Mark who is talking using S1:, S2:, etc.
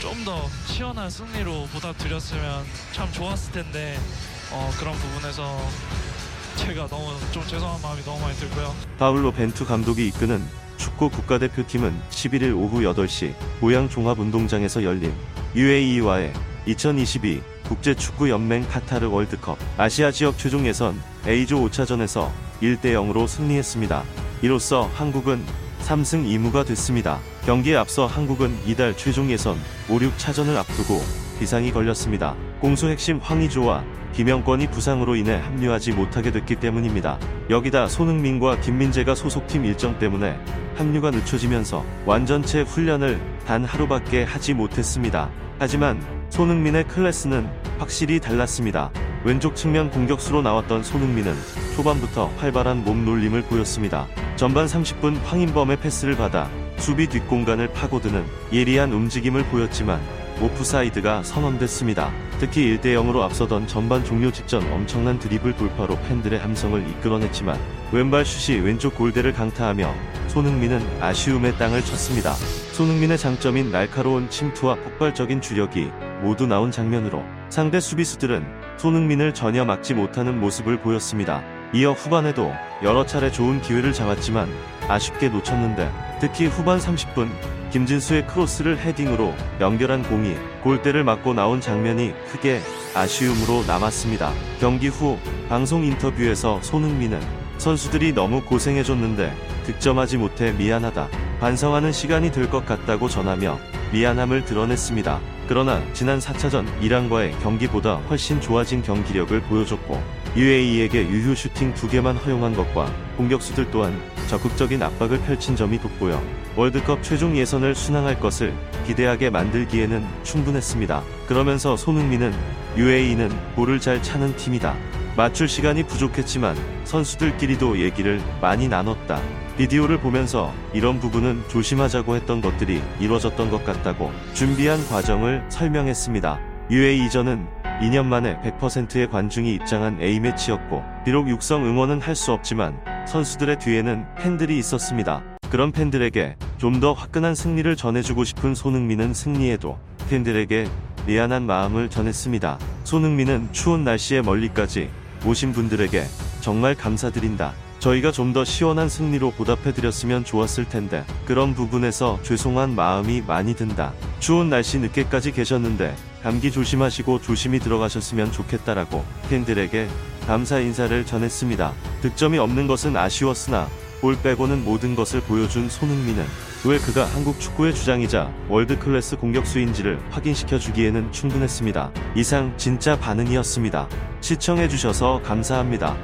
S1: 좀 더 시원한 승리로 보답드렸으면 참 좋았을 텐데 어, 그런 부분에서 제가 너무 좀 죄송한 마음이 너무 많이 들고요.
S2: 파울로 벤투 감독이 이끄는 축구 국가대표팀은 11일 오후 8시 고양 종합운동장에서 열린 UAE와의 2022 국제축구연맹 카타르 월드컵 아시아 지역 최종 예선 A조 5차전에서 1대 0으로 승리했습니다. 이로써 한국은 3승 2무가 됐습니다. 경기에 앞서 한국은 이달 최종 예선 5, 6차전을 앞두고 비상이 걸렸습니다. 공수 핵심 황의조와 김영권이 부상으로 인해 합류하지 못하게 됐기 때문입니다. 여기다 손흥민과 김민재가 소속팀 일정 때문에 합류가 늦춰지면서 완전체 훈련을 단 하루밖에 하지 못했습니다. 하지만 손흥민의 클래스는 확실히 달랐습니다. 왼쪽 측면 공격수로 나왔던 손흥민은 초반부터 활발한 몸놀림을 보였습니다. 전반 30분 황인범의 패스를 받아 수비 뒷공간을 파고드는 예리한 움직임을 보였지만 오프사이드가 선언됐습니다. 특히 1대 0으로 앞서던 전반 종료 직전 엄청난 드리블 돌파로 팬들의 함성을 이끌어냈지만 왼발 슛이 왼쪽 골대를 강타하며 손흥민은 아쉬움의 땅을 쳤습니다. 손흥민의 장점인 날카로운 침투와 폭발적인 주력이 모두 나온 장면으로 상대 수비수들은 손흥민을 전혀 막지 못하는 모습을 보였습니다. 이어 후반에도 여러 차례 좋은 기회를 잡았지만 아쉽게 놓쳤는데 특히 후반 30분 김진수의 크로스를 헤딩으로 연결한 공이 골대를 맞고 나온 장면이 크게 아쉬움으로 남았습니다. 경기 후 방송 인터뷰에서 손흥민은 선수들이 너무 고생해줬는데 득점하지 못해 미안하다. 반성하는 시간이 될 것 같다고 전하며 미안함을 드러냈습니다. 그러나 지난 4차전 이란과의 경기보다 훨씬 좋아진 경기력을 보여줬고 UAE에게 유효 슈팅 두 개만 허용한 것과 공격수들 또한 적극적인 압박을 펼친 점이 돋보여 월드컵 최종 예선을 순항할 것을 기대하게 만들기에는 충분했습니다. 그러면서 손흥민은 UAE는 볼을 잘 차는 팀이다. 맞출 시간이 부족했지만 선수들끼리도 얘기를 많이 나눴다. 비디오를 보면서 이런 부분은 조심하자고 했던 것들이 이루어졌던 것 같다고 준비한 과정을 설명했습니다. UAE전은 2년 만에 100%의 관중이 입장한 A매치였고 비록 육성 응원은 할 수 없지만 선수들의 뒤에는 팬들이 있었습니다. 그런 팬들에게 좀 더 화끈한 승리를 전해주고 싶은 손흥민은 승리에도 팬들에게 미안한 마음을 전했습니다. 손흥민은 추운 날씨에 멀리까지 오신 분들에게 정말 감사드린다. 저희가 좀 더 시원한 승리로 보답해드렸으면 좋았을 텐데 그런 부분에서 죄송한 마음이 많이 든다. 추운 날씨 늦게까지 계셨는데 감기 조심하시고 조심히 들어가셨으면 좋겠다라고 팬들에게 감사 인사를 전했습니다. 득점이 없는 것은 아쉬웠으나 골 빼고는 모든 것을 보여준 손흥민은 왜 그가 한국 축구의 주장이자 world class 공격수인지를 확인시켜 주기에는 충분했습니다. 이상 진짜 반응이었습니다. 시청해주셔서 감사합니다.